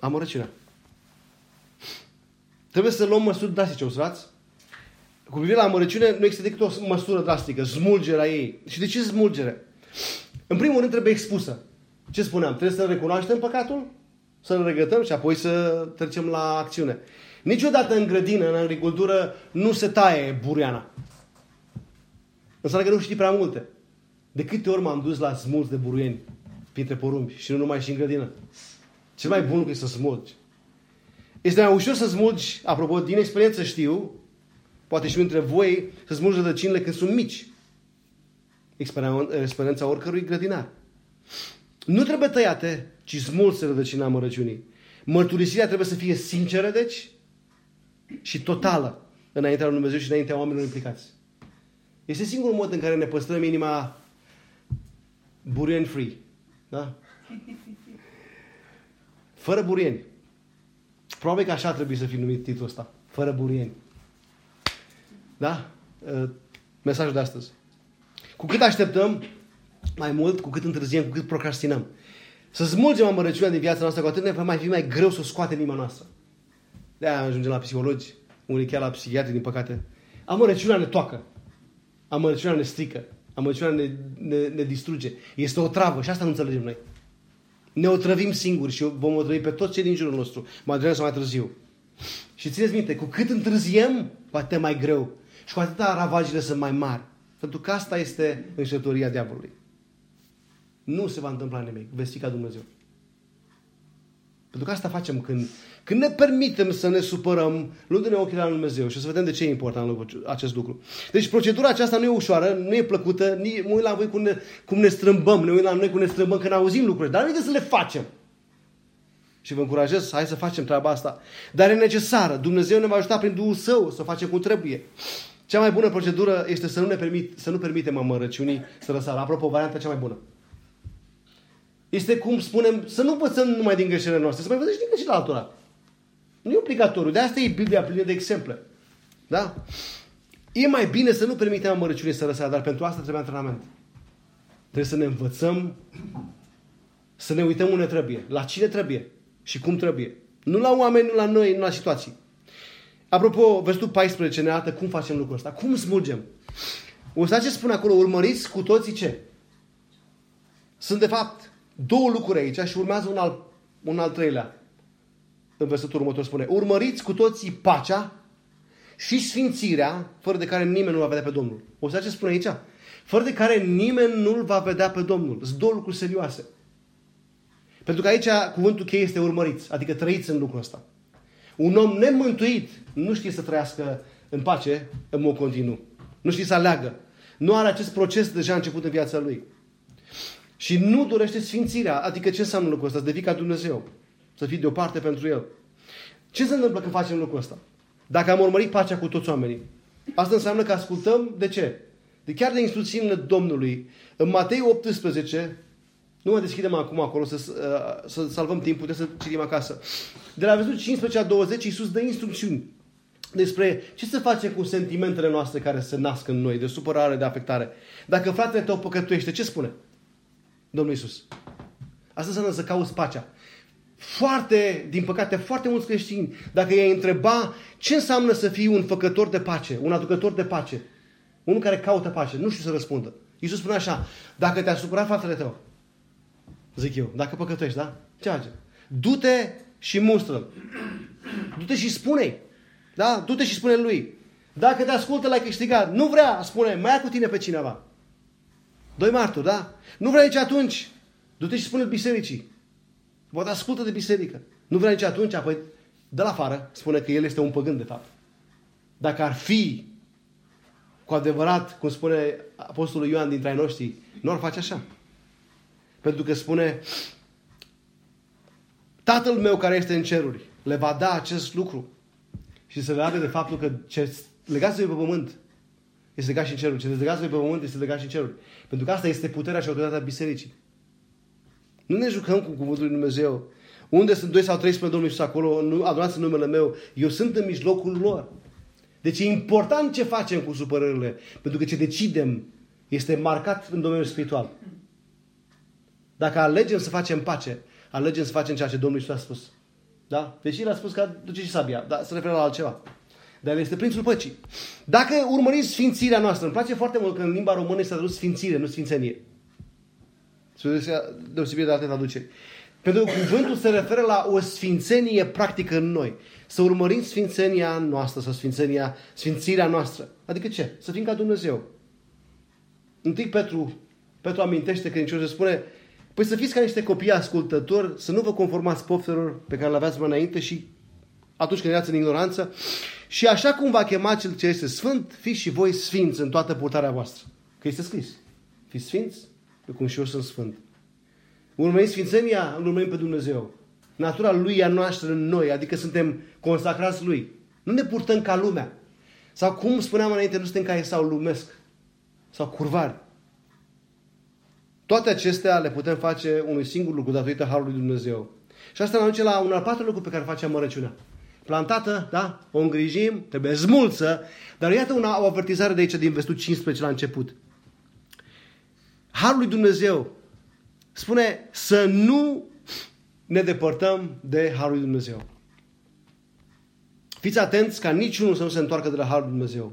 amărăciunea. Trebuie să luăm măsuri drastice, observați? Cu privire la amărăciune, nu există decât o măsură drastică, smulgerea ei. Și de ce smulgere? În primul rând trebuie expusă. Ce spuneam? Trebuie să recunoaștem păcatul, să-l regătăm și apoi să trecem la acțiune. Niciodată în grădină, în agricultură, nu se taie bureana. Înseamnă că nu știi prea multe. De câte ori m-am dus la smuls de buruieni printre porumbi și nu numai și în grădină. Cel mai bun lucru este să smulgi. Este mai ușor să smulgi, apropo, din experiență știu, poate și între voi, să smulgi rădăcinile când sunt mici. Experiența oricărui grădinar. Nu trebuie tăiate, ci smulse rădăcina mărăciunii. Mărturisirea trebuie să fie sinceră, deci, și totală înaintea lui Dumnezeu și înaintea oamenilor implicați. Este singurul mod în care ne păstrăm inima burien free. Da? Fără burieni. Probabil că așa trebuie să fie numit titlul ăsta. Fără burieni. Da? Uh, mesajul de astăzi. Cu cât așteptăm mai mult, cu cât întârziem, cu cât procrastinăm. Să smulgem amărăciunea din viața noastră, cu atât ne va mai fi mai greu să o scoatem inima noastră. De-aia ajungem la psihologi, unii chiar la psihiatri, din păcate. Amărăciunea ne toacă. Amărăciunea ne strică. Amărăciunea ne, ne, ne distruge. Este o travă și asta nu înțelegem noi. Ne otrăvim singuri și vom otrăvi pe toți cei din jurul nostru, mai devreme sau mai târziu. Și țineți minte, cu cât întârziem, cu atât mai greu. Și cu atâta ravagile sunt mai mari. Pentru că asta este înșelătoria diavolului. Nu se va întâmpla nimic. Veți fi ca Dumnezeu. Pentru că asta facem când, când ne permitem să ne supărăm, luându-ne ochii la Dumnezeu și să vedem de ce e important acest lucru. Deci procedura aceasta nu e ușoară, nu e plăcută, ni, mă uit la voi cum ne, cum ne strâmbăm, ne uit la noi cum ne strâmbăm când auzim lucruri, dar nu să le facem. Și vă încurajez, hai să facem treaba asta. Dar e necesară. Dumnezeu ne va ajuta prin Duhul Său să facem cum trebuie. Cea mai bună procedură este să nu, ne permit, să nu permitem amărăciunii să răsară. Apropo, varianta cea mai bună. Este cum spunem, să nu învățăm numai din greșelile noastre, să mai văzăm și din greșelile altora. Nu e obligatoriu. De asta e Biblia plină de exemple. Da? E mai bine să nu permitem amărăciunii să răsară, dar pentru asta trebuie antrenament. Trebuie să ne învățăm să ne uităm unde trebuie, la cine trebuie și cum trebuie. Nu la oameni, nu la noi, nu la situații. Apropo, versetul 14 ne arată cum facem lucrul ăsta. Cum smulgem? O să ce spune acolo, urmăriți cu toții ce? Sunt de fapt două lucruri aici și urmează un al, un al treilea. În versetul următor spune, urmăriți cu toții pacea și sfințirea, fără de care nimeni nu va vedea pe Domnul. O să ce spune aici? Fără de care nimeni nu-L va vedea pe Domnul. Sunt două lucruri serioase. Pentru că aici cuvântul cheie este urmăriți, adică trăiți în lucrul ăsta. Un om nemântuit nu știe să trăiască în pace în mod continuu. Nu știe să aleagă. Nu are acest proces deja început în viața lui. Și nu dorește sfințirea. Adică ce înseamnă lucrul ăsta? Să devii ca Dumnezeu. Să fii deoparte pentru El. Ce se întâmplă când facem lucrul ăsta? Dacă am urmărit pacea cu toți oamenii, asta înseamnă că ascultăm de ce? De chiar de instrucțiunile Domnului. În Matei 18, nu mă deschidem acum acolo să, uh, să salvăm timpul, putem să citim acasă. De la versetul 15 a 20, Iisus dă instrucțiuni despre ce să face cu sentimentele noastre care se nasc în noi, de supărare, de afectare. Dacă fratele tău păcătuiește, ce spune? Domnul Iisus. Asta înseamnă să cauți pacea. Foarte, din păcate, foarte mulți creștini, dacă i-ai întreba ce înseamnă să fii un făcător de pace, un aducător de pace, Unul care caută pace. Nu știu să răspundă. Iisus spune așa, dacă te-a supărat fratele tău, zic eu, dacă păcătuiești, da? Ce face? Du-te și mustră-l. Du-te și spune Da? Du-te și spune lui. Dacă te ascultă, l-ai câștigat. Nu vrea, spune, mai ia cu tine pe cineva. Doi martori, da? Nu vrea nici atunci. Du-te și spune bisericii. Poate ascultă de biserică. Nu vrea nici atunci, apoi de la afară spune că el este un păgân de fapt. Dacă ar fi cu adevărat, cum spune Apostolul Ioan dintre ai noștri, nu ar face așa. Pentru că spune Tatăl meu care este în ceruri le va da acest lucru și se leagă de faptul că ce legați pe pământ este legat și în ceruri. Ce legați pe pământ este legat și în ceruri. Pentru că asta este puterea și autoritatea bisericii. Nu ne jucăm cu cuvântul lui Dumnezeu. Unde sunt doi sau trei spre Domnul Iisus acolo, nu, adunați în numele meu, eu sunt în mijlocul lor. Deci e important ce facem cu supărările, pentru că ce decidem este marcat în domeniul spiritual. Dacă alegem să facem pace, alegem să facem ceea ce Domnul Iisus a spus. Da? Deși el a spus că duce și sabia, dar se referă la altceva. Dar el este Prințul Păcii. Dacă urmăriți sfințirea noastră, îmi place foarte mult că în limba română este adus sfințire, nu sfințenie. Deosebire de alte traduceri. Pentru că cuvântul se referă la o sfințenie practică în noi. Să urmărim sfințenia noastră, sau sfințenia, sfințirea noastră. Adică ce? Să fim ca Dumnezeu. Întâi Petru, Petru amintește că se spune Păi să fiți ca niște copii ascultători, să nu vă conformați poftelor pe care le aveați mai înainte și atunci când erați în ignoranță. Și așa cum va chema cel ce este sfânt, fiți și voi sfinți în toată purtarea voastră. Că este scris. Fiți sfinți, cum și eu sunt sfânt. Urmărim sfințenia, îl urmărim pe Dumnezeu. Natura Lui e a noastră în noi, adică suntem consacrați Lui. Nu ne purtăm ca lumea. Sau cum spuneam înainte, nu suntem ca ei sau lumesc. Sau curvari. Toate acestea le putem face unui singur lucru datorită Harului Dumnezeu. Și asta ne aduce la un al patrulea lucru pe care face amărăciunea. Plantată, da? O îngrijim, trebuie smulță, dar iată una, o avertizare de aici din versetul 15 la început. Harul lui Dumnezeu spune să nu ne depărtăm de Harul lui Dumnezeu. Fiți atenți ca niciunul să nu se întoarcă de la Harul lui Dumnezeu.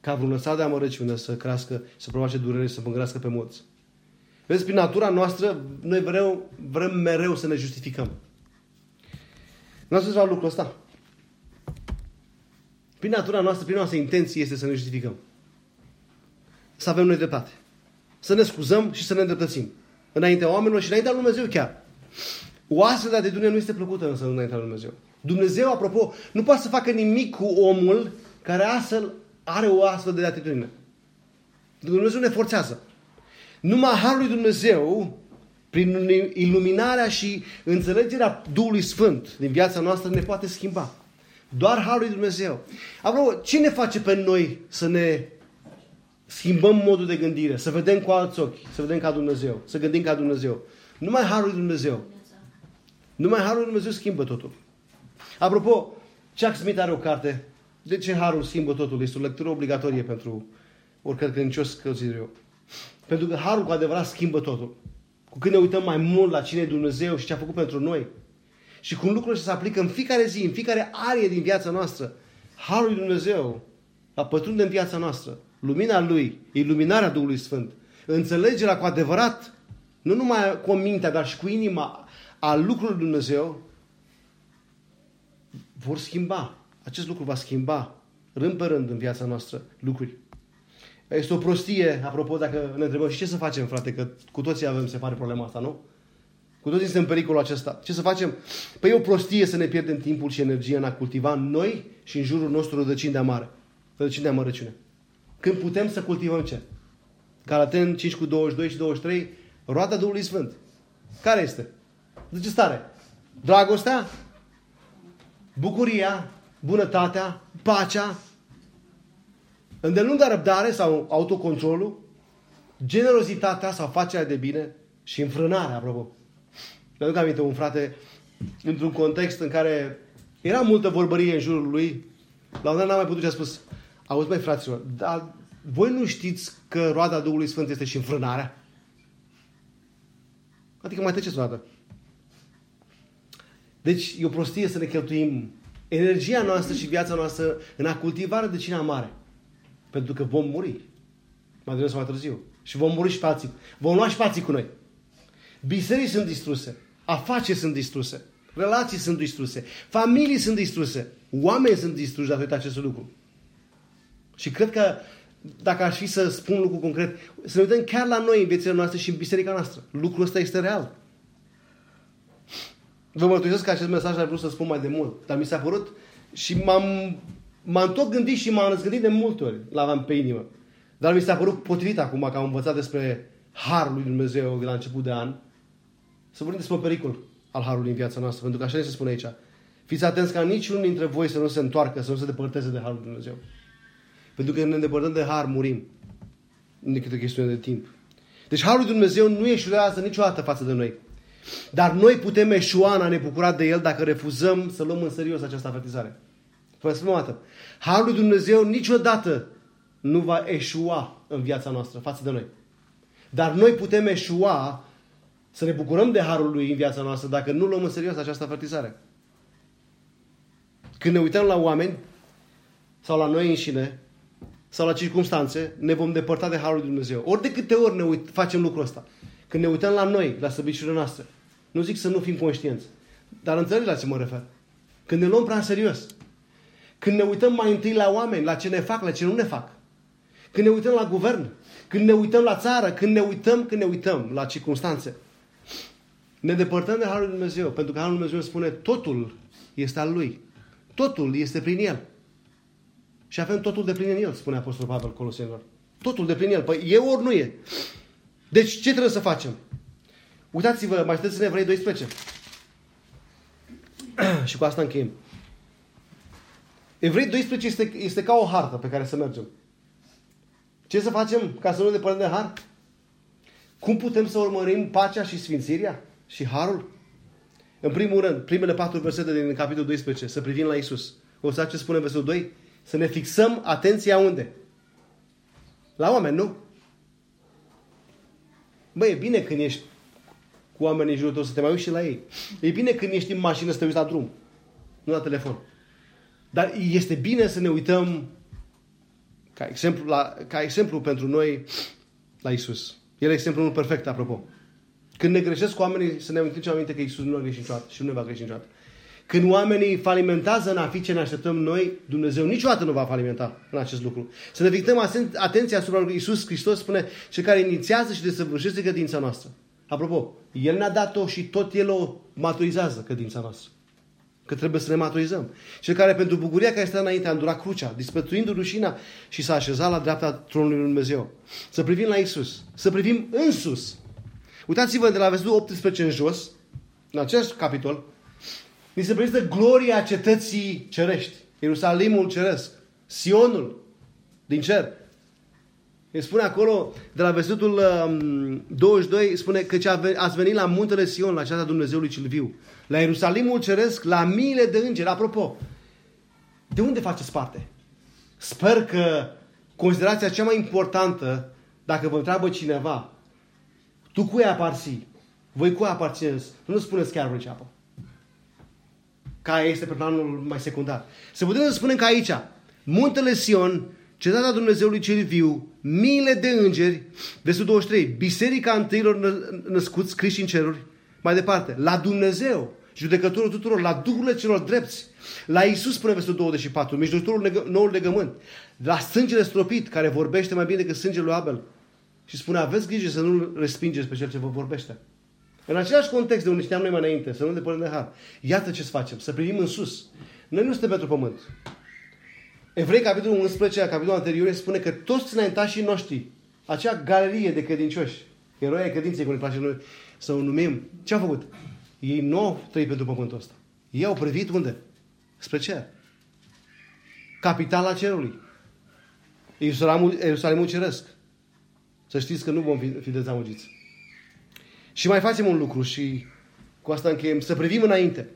Ca vreun lăsat de amărăciune să crească, să provoace durere, să mângrească pe mulți. Vezi, prin natura noastră, noi vrem, vrem mereu să ne justificăm. Nu ați la lucrul ăsta? Prin natura noastră, prin noastră intenție este să ne justificăm. Să avem noi dreptate. Să ne scuzăm și să ne îndreptățim. Înaintea oamenilor și înaintea lui Dumnezeu chiar. O astfel de atitudine nu este plăcută însă înaintea lui Dumnezeu. Dumnezeu, apropo, nu poate să facă nimic cu omul care astfel are o astfel de atitudine. Dumnezeu ne forțează. Numai Harul lui Dumnezeu, prin iluminarea și înțelegerea Duhului Sfânt din viața noastră, ne poate schimba. Doar Harul lui Dumnezeu. Apropo, ce ne face pe noi să ne schimbăm modul de gândire, să vedem cu alți ochi, să vedem ca Dumnezeu, să gândim ca Dumnezeu? Numai Harul lui Dumnezeu. Numai Harul lui Dumnezeu schimbă totul. Apropo, Chuck Smith are o carte. De ce Harul schimbă totul? Este o lectură obligatorie pentru oricare credincios, consider eu. Pentru că harul cu adevărat schimbă totul. Cu când ne uităm mai mult la cine e Dumnezeu și ce a făcut pentru noi. Și cum lucrurile se aplică în fiecare zi, în fiecare arie din viața noastră. Harul lui Dumnezeu a pătrunde în viața noastră. Lumina Lui, iluminarea Duhului Sfânt. Înțelegerea cu adevărat, nu numai cu mintea, dar și cu inima a lucrurilor lui Dumnezeu, vor schimba. Acest lucru va schimba rând pe rând în viața noastră lucruri. Este o prostie, apropo, dacă ne întrebăm și ce să facem, frate, că cu toții avem, se pare, problema asta, nu? Cu toții suntem în pericolul acesta. Ce să facem? Păi e o prostie să ne pierdem timpul și energia în a cultiva noi și în jurul nostru rădăcini de amare. Rădăcini de amărăciune. Când putem să cultivăm ce? Galaten 5 cu 22 și 23, roada Duhului Sfânt. Care este? De ce stare? Dragostea, bucuria, bunătatea, pacea, îndelunga răbdare sau autocontrolul, generozitatea sau facerea de bine și înfrânarea, apropo. Mi aduc aminte un frate într-un context în care era multă vorbărie în jurul lui, la un dat n-am mai putut și a spus, auzi mai fraților, dar voi nu știți că roada Duhului Sfânt este și înfrânarea? Adică mai treceți o dată. Deci e o prostie să ne cheltuim energia noastră și viața noastră în a cultiva rădăcina mare. Pentru că vom muri. Mai devreme sau mai târziu. Și vom muri și pe alții. Vom lua și pe alții cu noi. Biserici sunt distruse. Afaceri sunt distruse. Relații sunt distruse. Familii sunt distruse. Oameni sunt distruși datorită acestui lucru. Și cred că dacă aș fi să spun un lucru concret, să ne uităm chiar la noi în viețile noastre și în biserica noastră. Lucrul ăsta este real. Vă mărturisesc că acest mesaj ar vrut să spun mai de mult, dar mi s-a părut și m-am, m-am tot gândit și m-am răzgândit de multe ori, l-aveam pe inimă. Dar mi s-a părut potrivit acum că am învățat despre Harul lui Dumnezeu la început de an, să vorbim despre pericol al Harului în viața noastră, pentru că așa se spune aici. Fiți atenți ca niciunul dintre voi să nu se întoarcă, să nu se depărteze de Harul lui Dumnezeu. Pentru că când ne îndepărtăm de Har, murim. Nu decât o chestiune de timp. Deci Harul lui Dumnezeu nu eșuează niciodată față de noi. Dar noi putem eșua în a ne bucura de El dacă refuzăm să luăm în serios această avertizare. Vă spun o dată. Harul lui Dumnezeu niciodată nu va eșua în viața noastră față de noi. Dar noi putem eșua să ne bucurăm de Harul Lui în viața noastră dacă nu luăm în serios această avertizare. Când ne uităm la oameni sau la noi înșine sau la circunstanțe, ne vom depărta de Harul lui Dumnezeu. Ori de câte ori ne uit, facem lucrul ăsta. Când ne uităm la noi, la săbiciurile noastre, nu zic să nu fim conștienți, dar înțelegi la ce mă refer. Când ne luăm prea în serios. Când ne uităm mai întâi la oameni, la ce ne fac, la ce nu ne fac. Când ne uităm la guvern, când ne uităm la țară, când ne uităm, când ne uităm la circunstanțe. Ne depărtăm de Harul lui Dumnezeu, pentru că Harul lui Dumnezeu spune totul este al Lui. Totul este prin El. Și avem totul de plin în El, spune Apostolul Pavel Colosenilor. Totul de plin în El. Păi e ori nu e. Deci ce trebuie să facem? Uitați-vă, mai știți în Evrei 12. și cu asta încheiem. Evrei 12 este, este ca o hartă pe care să mergem. Ce să facem ca să nu depărtăm de har? Cum putem să urmărim pacea și sfințirea și harul? În primul rând, primele patru versete din capitolul 12, să privim la Isus. O să ce spune versetul 2? Să ne fixăm atenția unde? La oameni, nu? Băi, e bine când ești cu oamenii în jurul tău să te mai uiți și la ei. E bine când ești în mașină să te uiți la drum, nu la telefon. Dar este bine să ne uităm ca exemplu, la, ca exemplu pentru noi la Isus. El e exemplul perfect, apropo. Când ne greșesc cu oamenii, să ne amintim aminte că Isus nu a greșit niciodată și nu ne va greși niciodată. Când oamenii falimentează în a fi ce ne așteptăm noi, Dumnezeu niciodată nu va falimenta în acest lucru. Să ne victăm atenția asupra lui Isus Hristos spune, cel care inițiază și desăvârșește credința noastră. Apropo, El ne-a dat-o și tot El o maturizează credința noastră. Că trebuie să ne maturizăm. Cel care pentru bucuria care stă înainte a îndurat crucea, dispătuind rușina și s-a așezat la dreapta tronului lui Dumnezeu. Să privim la Isus. Să privim în sus. Uitați-vă de la versetul 18 în jos, în acest capitol, ni se prezintă gloria cetății cerești. Ierusalimul ceresc. Sionul din cer. Îi spune acolo, de la versetul 22, um, spune că ați venit la muntele Sion, la ceata Dumnezeului cel viu. La Ierusalimul ceresc, la miile de îngeri. Apropo, de unde faceți parte? Sper că considerația cea mai importantă, dacă vă întreabă cineva, tu cui aparții? Voi cui aparțineți? Nu spuneți chiar voi apă. Care este pe planul mai secundar. Se putem să spunem că aici, muntele Sion, cetatea Dumnezeului cel viu, miile de îngeri, versetul 23, biserica întâilor născuți scriși în ceruri, mai departe, la Dumnezeu, judecătorul tuturor, la Duhurile celor drepți, la Isus, spune versetul 24, mijlocitorul noul legământ, la sângele stropit, care vorbește mai bine decât sângele lui Abel. Și spune, aveți grijă să nu respingeți pe cel ce vă vorbește. În același context de unde știam noi mai înainte, să nu depărtăm de har. Iată ce să facem, să privim în sus. Noi nu suntem pentru pământ. Evrei, capitolul 11, capitolul anterior, spune că toți înaintașii noștri, acea galerie de credincioși, eroi ai credinței, cum ne place noi să o numim, ce au făcut? Ei nu au trăit pentru pământul ăsta. Ei au privit unde? Spre cer. Capitala cerului. Ierusalimul, Ierusalimul ceresc. Să știți că nu vom fi, fi dezamăgiți. Și mai facem un lucru și cu asta încheiem. Să privim înainte.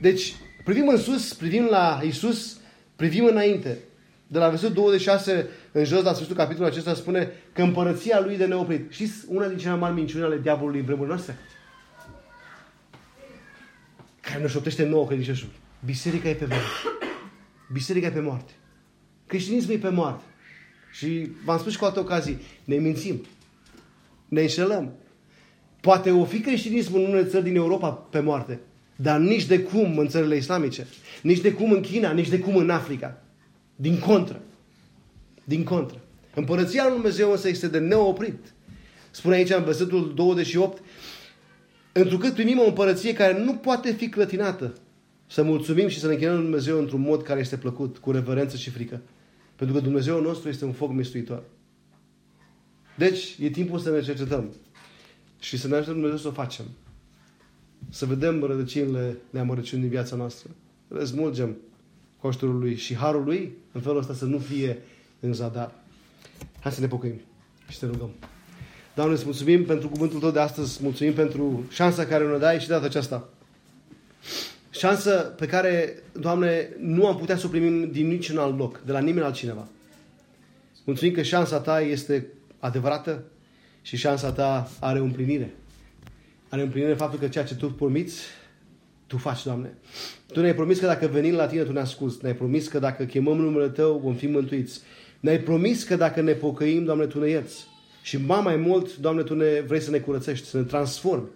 Deci, privim în sus, privim la Isus, privim înainte. De la versetul 26 în jos, la sfârșitul capitolului acesta, spune că împărăția lui de neoprit. Și una din cele mai mari minciuni ale diavolului în vremurile noastre? Care ne șoptește nouă credincioșul. Biserica e pe moarte. Biserica e pe moarte. Creștinismul e pe moarte. Și v-am spus și cu alte ocazii, ne mințim. Ne înșelăm. Poate o fi creștinismul în unele țări din Europa pe moarte, dar nici de cum în țările islamice, nici de cum în China, nici de cum în Africa. Din contră. Din contră. Împărăția lui Dumnezeu însă este de neoprit. Spune aici în versetul 28, întrucât primim o împărăție care nu poate fi clătinată, să mulțumim și să ne închinăm Dumnezeu într-un mod care este plăcut, cu reverență și frică. Pentru că Dumnezeu nostru este un foc mistuitor. Deci, e timpul să ne cercetăm și să ne ajutăm Dumnezeu să o facem. Să vedem rădăcinile neamărăciunii din viața noastră. Le smulgem cu ajutorul Lui și Harul Lui, în felul ăsta să nu fie în zadar. Hai să ne pocăim și să rugăm. Doamne, îți mulțumim pentru cuvântul Tău de astăzi, mulțumim pentru șansa care ne dai și de data aceasta. Șansă pe care, Doamne, nu am putea să o primim din niciun alt loc, de la nimeni altcineva. Mulțumim că șansa Ta este adevărată și șansa Ta are o împlinire. Are împlinire faptul că ceea ce Tu promiți, Tu faci, Doamne. Tu ne-ai promis că dacă venim la Tine, Tu ne asculți. Ne-ai promis că dacă chemăm numele Tău, vom fi mântuiți. Ne-ai promis că dacă ne pocăim, Doamne, Tu ne ierți. Și mai mai mult, Doamne, Tu ne vrei să ne curățești, să ne transformi.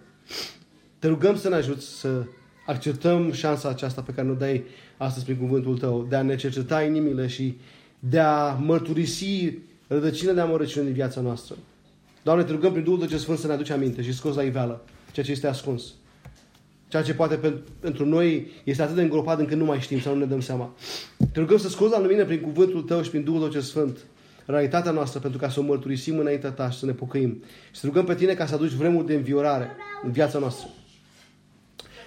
Te rugăm să ne ajuți să acceptăm șansa aceasta pe care ne dai astăzi prin cuvântul Tău, de a ne cerceta inimile și de a mărturisi rădăcinile de amărăciune din viața noastră. Doamne, te rugăm prin Duhul Tău ce Sfânt să ne aduci aminte și scos la iveală ceea ce este ascuns. Ceea ce poate pentru noi este atât de îngropat încât nu mai știm sau nu ne dăm seama. Te rugăm să scoți la lumină prin cuvântul Tău și prin Duhul Tău ce Sfânt realitatea noastră pentru ca să o mărturisim înaintea Ta și să ne pocăim. Și să rugăm pe Tine ca să aduci vremuri de înviorare în viața noastră.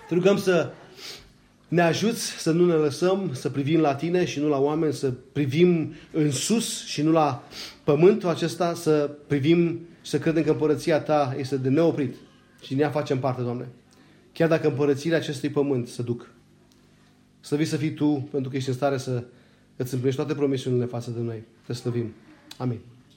Te rugăm să ne ajuți să nu ne lăsăm să privim la Tine și nu la oameni, să privim în sus și nu la pământul acesta, să privim și să credem că împărăția Ta este de neoprit și ne facem parte, Doamne. Chiar dacă împărățiile acestui pământ se duc. Să vii să fii Tu, pentru că ești în stare să îți împlinești toate promisiunile față de noi. Te slăvim. Amin.